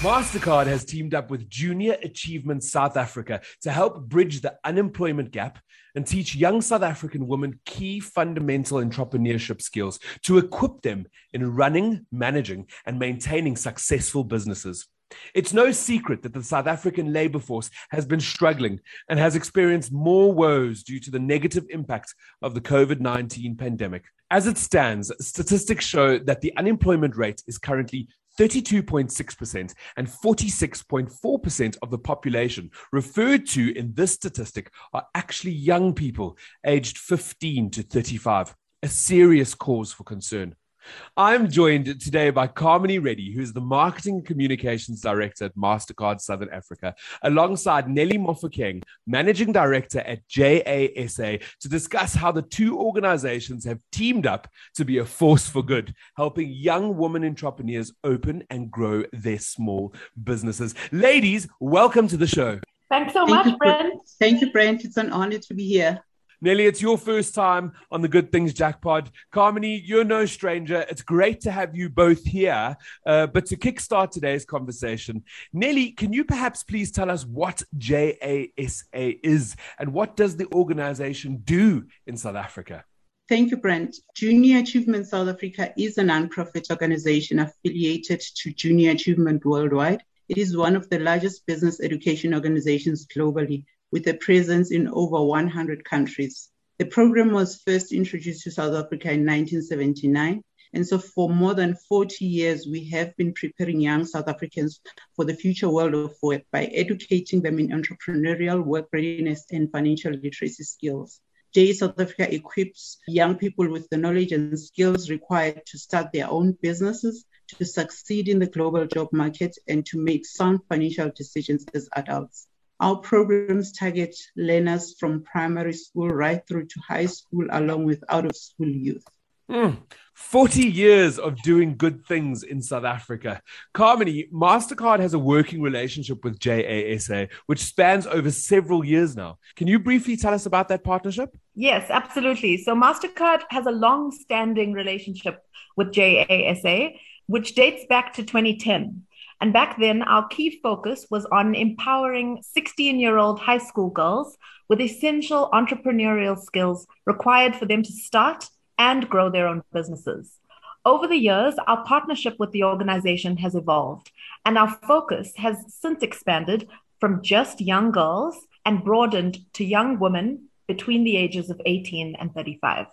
MasterCard has teamed up with Junior Achievement South Africa to help bridge the unemployment gap and teach young South African women key fundamental entrepreneurship skills to equip them in running, managing, and maintaining successful businesses. It's no secret that the South African labor force has been struggling and has experienced more woes due to the negative impact of the COVID 19 pandemic. As it stands, statistics show that the unemployment rate is currently 32.6% and 46.4% of the population referred to in this statistic are actually young people aged 15 to 35, a serious cause for concern. I'm joined today by Carmony Reddy, who is the Marketing Communications Director at MasterCard Southern Africa, alongside Nelly Mofokeng, Managing Director at JASA, to discuss how the two organizations have teamed up to be a force for good, helping young women entrepreneurs open and grow their small businesses. Ladies, welcome to the show. Thanks so Thank much, you, Brent. Thank you, Brent. It's an honor to be here. Nelly, it's your first time on the Good Things Jackpot. Carmony, you're no stranger. It's great to have you both here. Uh, but to kickstart today's conversation, Nelly, can you perhaps please tell us what JASA is and what does the organization do in South Africa? Thank you, Brent. Junior Achievement South Africa is a non-profit organization affiliated to Junior Achievement Worldwide. It is one of the largest business education organizations globally with a presence in over 100 countries. The program was first introduced to South Africa in 1979. And so, for more than 40 years, we have been preparing young South Africans for the future world of work by educating them in entrepreneurial work readiness and financial literacy skills. J South Africa equips young people with the knowledge and skills required to start their own businesses, to succeed in the global job market, and to make sound financial decisions as adults. Our programs target learners from primary school right through to high school, along with out of school youth. Mm, 40 years of doing good things in South Africa. Carmony, MasterCard has a working relationship with JASA, which spans over several years now. Can you briefly tell us about that partnership? Yes, absolutely. So, MasterCard has a long standing relationship with JASA, which dates back to 2010. And back then, our key focus was on empowering 16 year old high school girls with essential entrepreneurial skills required for them to start and grow their own businesses. Over the years, our partnership with the organization has evolved, and our focus has since expanded from just young girls and broadened to young women between the ages of 18 and 35.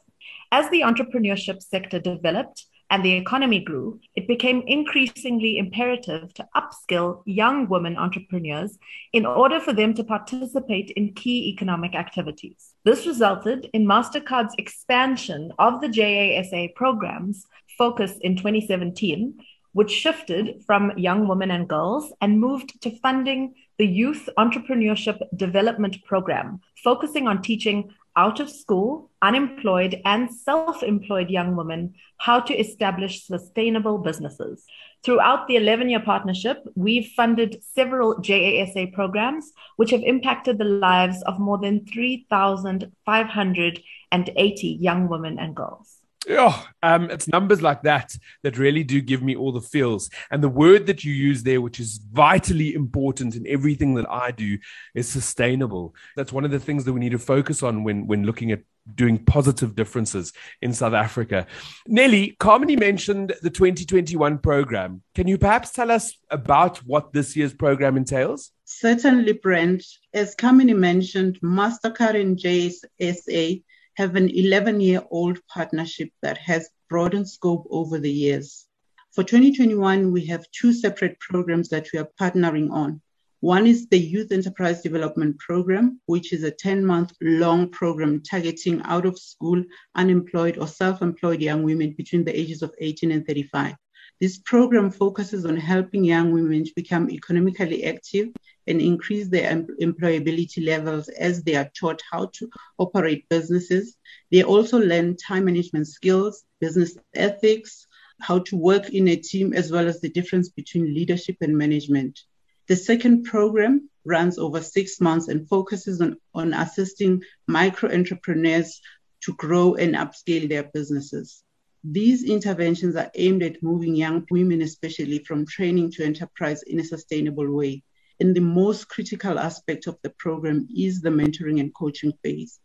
As the entrepreneurship sector developed, and the economy grew, it became increasingly imperative to upskill young women entrepreneurs in order for them to participate in key economic activities. This resulted in MasterCard's expansion of the JASA program's focus in 2017, which shifted from young women and girls and moved to funding the Youth Entrepreneurship Development Program, focusing on teaching out of school, unemployed, and self employed young women how to establish sustainable businesses. Throughout the 11 year partnership, we've funded several JASA programs, which have impacted the lives of more than 3,580 young women and girls. Oh, um, it's numbers like that that really do give me all the feels. And the word that you use there, which is vitally important in everything that I do, is sustainable. That's one of the things that we need to focus on when when looking at doing positive differences in South Africa. Nelly, Carmony mentioned the 2021 program. Can you perhaps tell us about what this year's program entails? Certainly, Brent. As Carmony mentioned, MasterCard and JASA have an 11 year old partnership that has broadened scope over the years. For 2021, we have two separate programs that we are partnering on. One is the Youth Enterprise Development Program, which is a 10 month long program targeting out of school, unemployed, or self employed young women between the ages of 18 and 35. This program focuses on helping young women to become economically active and increase their em- employability levels as they are taught how to operate businesses. They also learn time management skills, business ethics, how to work in a team, as well as the difference between leadership and management. The second program runs over six months and focuses on, on assisting micro entrepreneurs to grow and upscale their businesses. These interventions are aimed at moving young women, especially from training to enterprise in a sustainable way. And the most critical aspect of the program is the mentoring and coaching phase,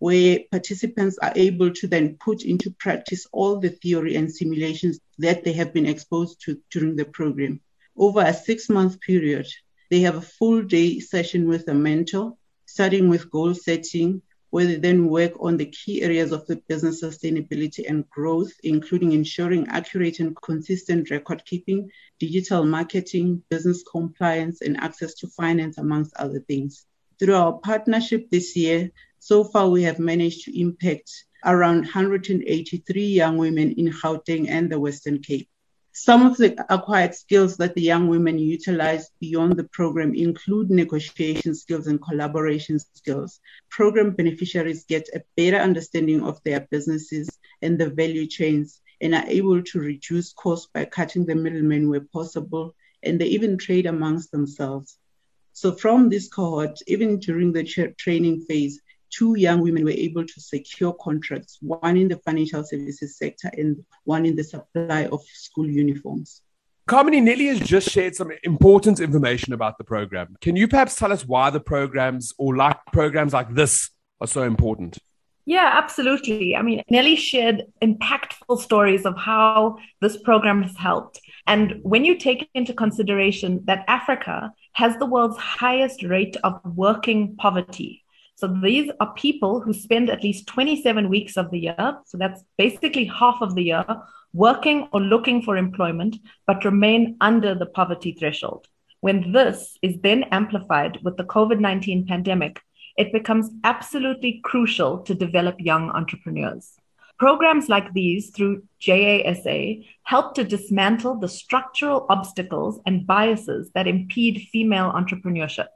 where participants are able to then put into practice all the theory and simulations that they have been exposed to during the program. Over a six month period, they have a full day session with a mentor, starting with goal setting, where they then work on the key areas of the business sustainability and growth, including ensuring accurate and consistent record keeping, digital marketing, business compliance, and access to finance, amongst other things. Through our partnership this year, so far we have managed to impact around 183 young women in Gauteng and the Western Cape. Some of the acquired skills that the young women utilize beyond the program include negotiation skills and collaboration skills. Program beneficiaries get a better understanding of their businesses and the value chains and are able to reduce costs by cutting the middlemen where possible, and they even trade amongst themselves. So, from this cohort, even during the tra- training phase, two young women were able to secure contracts, one in the financial services sector and one in the supply of school uniforms. Carmony Nelly has just shared some important information about the program. Can you perhaps tell us why the programs or like programs like this are so important? Yeah, absolutely. I mean, Nelly shared impactful stories of how this program has helped. And when you take into consideration that Africa has the world's highest rate of working poverty, so these are people who spend at least 27 weeks of the year, so that's basically half of the year, working or looking for employment, but remain under the poverty threshold. When this is then amplified with the COVID 19 pandemic, it becomes absolutely crucial to develop young entrepreneurs. Programs like these through JASA help to dismantle the structural obstacles and biases that impede female entrepreneurship.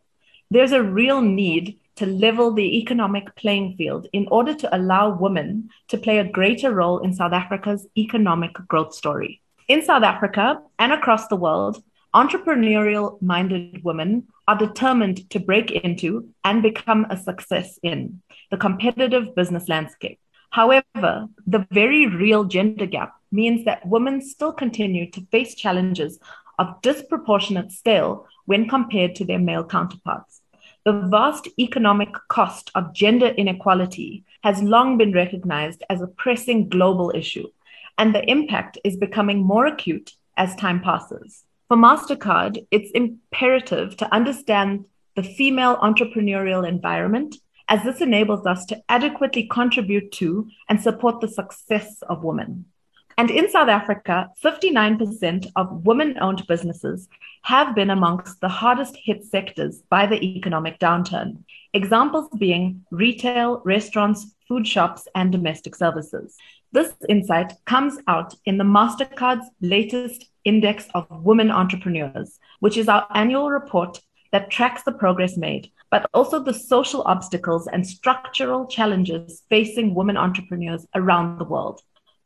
There's a real need to level the economic playing field in order to allow women to play a greater role in South Africa's economic growth story. In South Africa and across the world, entrepreneurial minded women are determined to break into and become a success in the competitive business landscape. However, the very real gender gap means that women still continue to face challenges of disproportionate scale when compared to their male counterparts. The vast economic cost of gender inequality has long been recognized as a pressing global issue, and the impact is becoming more acute as time passes. For MasterCard, it's imperative to understand the female entrepreneurial environment, as this enables us to adequately contribute to and support the success of women. And in South Africa, 59% of women owned businesses have been amongst the hardest hit sectors by the economic downturn. Examples being retail, restaurants, food shops, and domestic services. This insight comes out in the MasterCard's latest Index of Women Entrepreneurs, which is our annual report that tracks the progress made, but also the social obstacles and structural challenges facing women entrepreneurs around the world.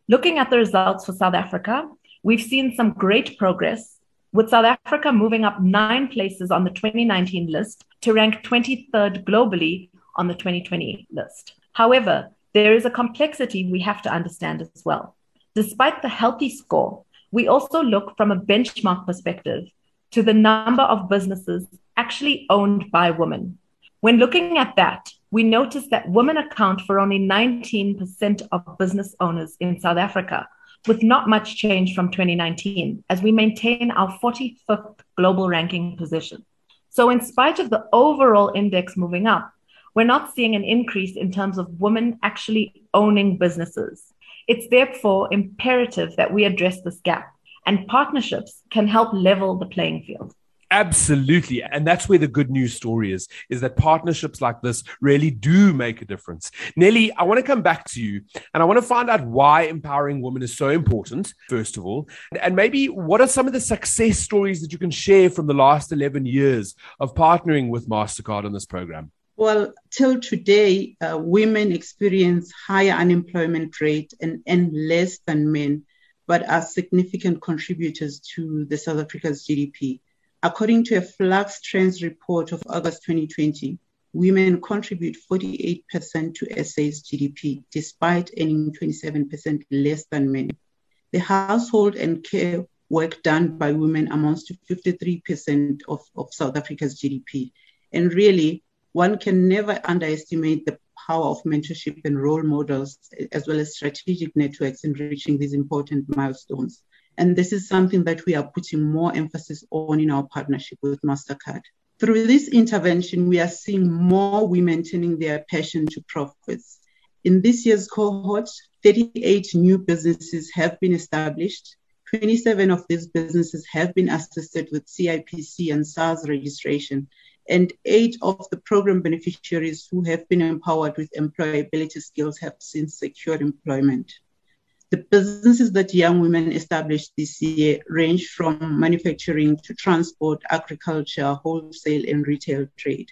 Looking at the results for South Africa, we've seen some great progress, with South Africa moving up nine places on the 2019 list to rank 23rd globally on the 2020 list. However, there is a complexity we have to understand as well. Despite the healthy score, we also look from a benchmark perspective to the number of businesses actually owned by women. When looking at that, we notice that women account for only 19% of business owners in South Africa, with not much change from 2019, as we maintain our 45th global ranking position. So, in spite of the overall index moving up, we're not seeing an increase in terms of women actually owning businesses. It's therefore imperative that we address this gap, and partnerships can help level the playing field. Absolutely. And that's where the good news story is, is that partnerships like this really do make a difference. Nelly, I want to come back to you and I want to find out why empowering women is so important, first of all. And maybe what are some of the success stories that you can share from the last 11 years of partnering with MasterCard on this program? Well, till today, uh, women experience higher unemployment rate and earn less than men, but are significant contributors to the South Africa's GDP. According to a Flux Trends report of August 2020, women contribute 48% to SA's GDP, despite earning 27% less than men. The household and care work done by women amounts to 53% of, of South Africa's GDP. And really, one can never underestimate the power of mentorship and role models, as well as strategic networks in reaching these important milestones. And this is something that we are putting more emphasis on in our partnership with MasterCard. Through this intervention, we are seeing more women turning their passion to profits. In this year's cohort, 38 new businesses have been established. 27 of these businesses have been assisted with CIPC and SARS registration, and eight of the program beneficiaries who have been empowered with employability skills have since secured employment. The businesses that young women established this year range from manufacturing to transport, agriculture, wholesale, and retail trade.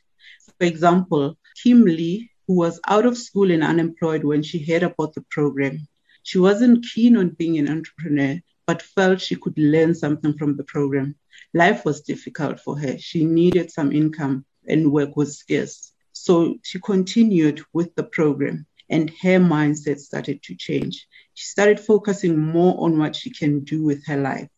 For example, Kim Lee, who was out of school and unemployed when she heard about the program, she wasn't keen on being an entrepreneur, but felt she could learn something from the program. Life was difficult for her. She needed some income and work was scarce. So she continued with the program and her mindset started to change. She started focusing more on what she can do with her life.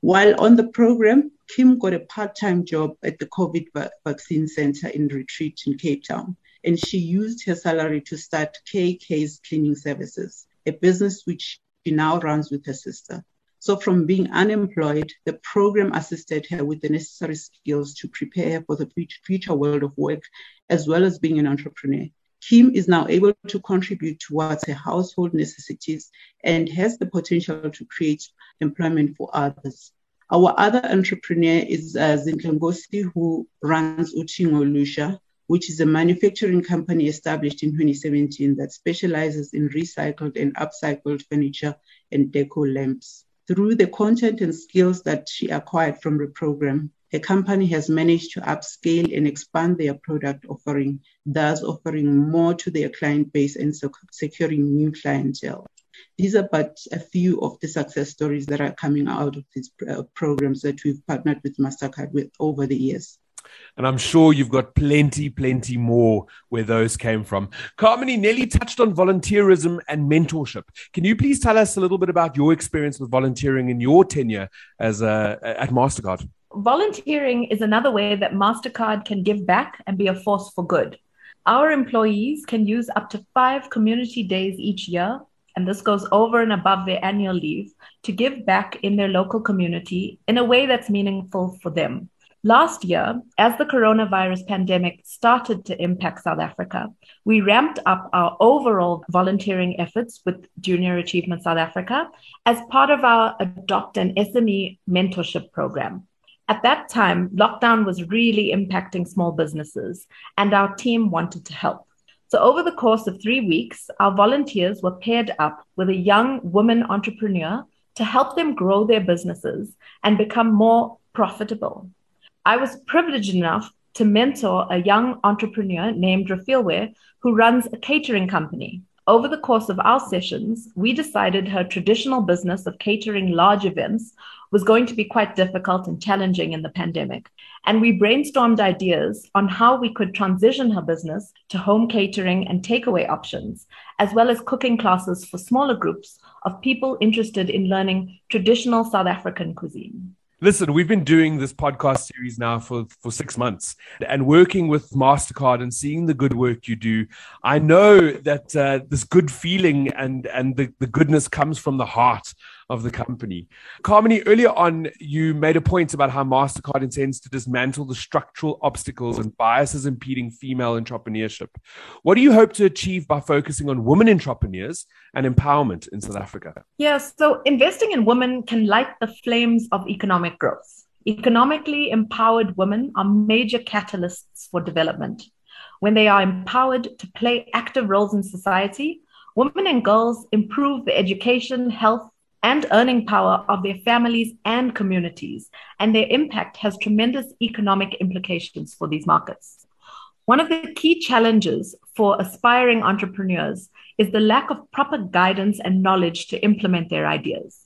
While on the program, Kim got a part time job at the COVID vaccine center in Retreat in Cape Town, and she used her salary to start KK's Cleaning Services, a business which she now runs with her sister. So, from being unemployed, the program assisted her with the necessary skills to prepare for the future world of work, as well as being an entrepreneur. Kim is now able to contribute towards her household necessities and has the potential to create employment for others. Our other entrepreneur is uh, Zinhlengosi, who runs Lusha, which is a manufacturing company established in 2017 that specializes in recycled and upcycled furniture and deco lamps. Through the content and skills that she acquired from the program, the company has managed to upscale and expand their product offering, thus offering more to their client base and securing new clientele. These are but a few of the success stories that are coming out of these uh, programs that we've partnered with MasterCard with over the years. And I'm sure you've got plenty, plenty more where those came from. Carmony Nelly touched on volunteerism and mentorship. Can you please tell us a little bit about your experience with volunteering in your tenure as a, at MasterCard? Volunteering is another way that MasterCard can give back and be a force for good. Our employees can use up to five community days each year, and this goes over and above their annual leave, to give back in their local community in a way that's meaningful for them. Last year, as the coronavirus pandemic started to impact South Africa, we ramped up our overall volunteering efforts with Junior Achievement South Africa as part of our Adopt an SME mentorship program. At that time, lockdown was really impacting small businesses, and our team wanted to help. So, over the course of three weeks, our volunteers were paired up with a young woman entrepreneur to help them grow their businesses and become more profitable. I was privileged enough to mentor a young entrepreneur named Refilwe who runs a catering company. Over the course of our sessions, we decided her traditional business of catering large events was going to be quite difficult and challenging in the pandemic. And we brainstormed ideas on how we could transition her business to home catering and takeaway options, as well as cooking classes for smaller groups of people interested in learning traditional South African cuisine. Listen, we've been doing this podcast series now for, for six months and working with MasterCard and seeing the good work you do. I know that uh, this good feeling and, and the, the goodness comes from the heart of the company. Carmony, earlier on, you made a point about how MasterCard intends to dismantle the structural obstacles and biases impeding female entrepreneurship. What do you hope to achieve by focusing on women entrepreneurs and empowerment in South Africa? Yes, so investing in women can light the flames of economic growth. Economically empowered women are major catalysts for development. When they are empowered to play active roles in society, women and girls improve the education, health, and earning power of their families and communities, and their impact has tremendous economic implications for these markets. One of the key challenges for aspiring entrepreneurs is the lack of proper guidance and knowledge to implement their ideas.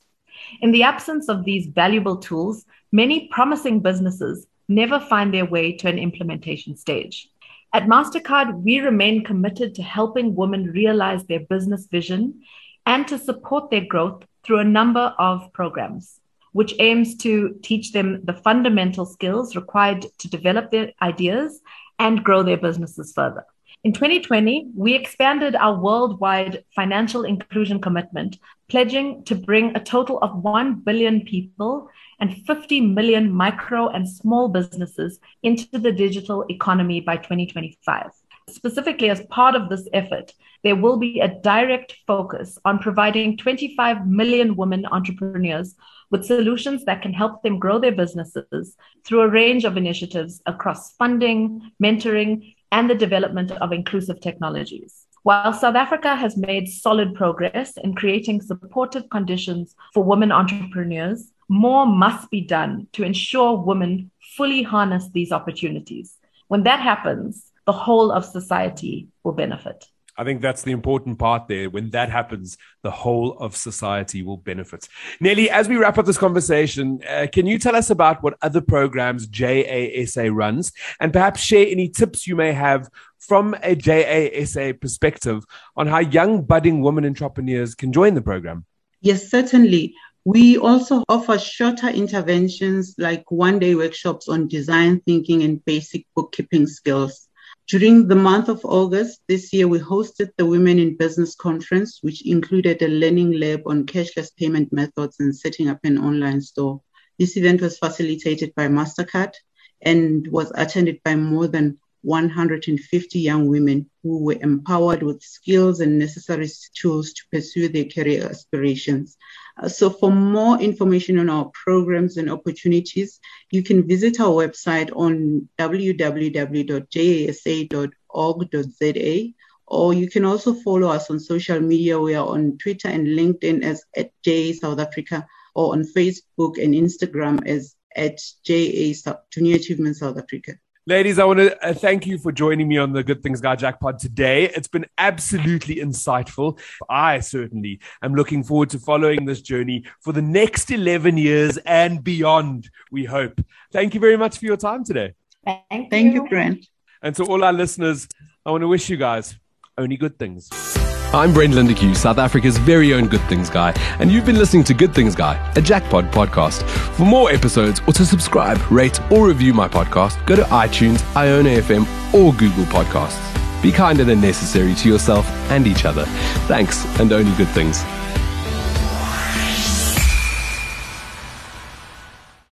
In the absence of these valuable tools, many promising businesses never find their way to an implementation stage. At MasterCard, we remain committed to helping women realize their business vision and to support their growth through a number of programs, which aims to teach them the fundamental skills required to develop their ideas and grow their businesses further. In 2020, we expanded our worldwide financial inclusion commitment, pledging to bring a total of 1 billion people and 50 million micro and small businesses into the digital economy by 2025. Specifically, as part of this effort, there will be a direct focus on providing 25 million women entrepreneurs with solutions that can help them grow their businesses through a range of initiatives across funding, mentoring, and the development of inclusive technologies. While South Africa has made solid progress in creating supportive conditions for women entrepreneurs, more must be done to ensure women fully harness these opportunities. When that happens, the whole of society will benefit. I think that's the important part there. When that happens, the whole of society will benefit. Nelly, as we wrap up this conversation, uh, can you tell us about what other programs JASA runs and perhaps share any tips you may have from a JASA perspective on how young budding women entrepreneurs can join the program? Yes, certainly. We also offer shorter interventions like one day workshops on design thinking and basic bookkeeping skills. During the month of August this year, we hosted the Women in Business Conference, which included a learning lab on cashless payment methods and setting up an online store. This event was facilitated by MasterCard and was attended by more than 150 young women who were empowered with skills and necessary tools to pursue their career aspirations. Uh, so, for more information on our programs and opportunities, you can visit our website on www.jasa.org.za, or you can also follow us on social media. We are on Twitter and LinkedIn as at JA South Africa, or on Facebook and Instagram as at JA Junior Achievement South Africa. Ladies, I want to uh, thank you for joining me on the Good Things Guy Jackpot today. It's been absolutely insightful. I certainly am looking forward to following this journey for the next 11 years and beyond, we hope. Thank you very much for your time today. Thank, Thank you, Brent. And to all our listeners, I want to wish you guys only good things. I'm Brent Lindeque, South Africa's very own Good Things Guy, and you've been listening to Good Things Guy, a Jackpot podcast. For more episodes or to subscribe, rate, or review my podcast, go to iTunes, iono.fm, or Google Podcasts. Be kinder than necessary to yourself and each other. Thanks, and only good things.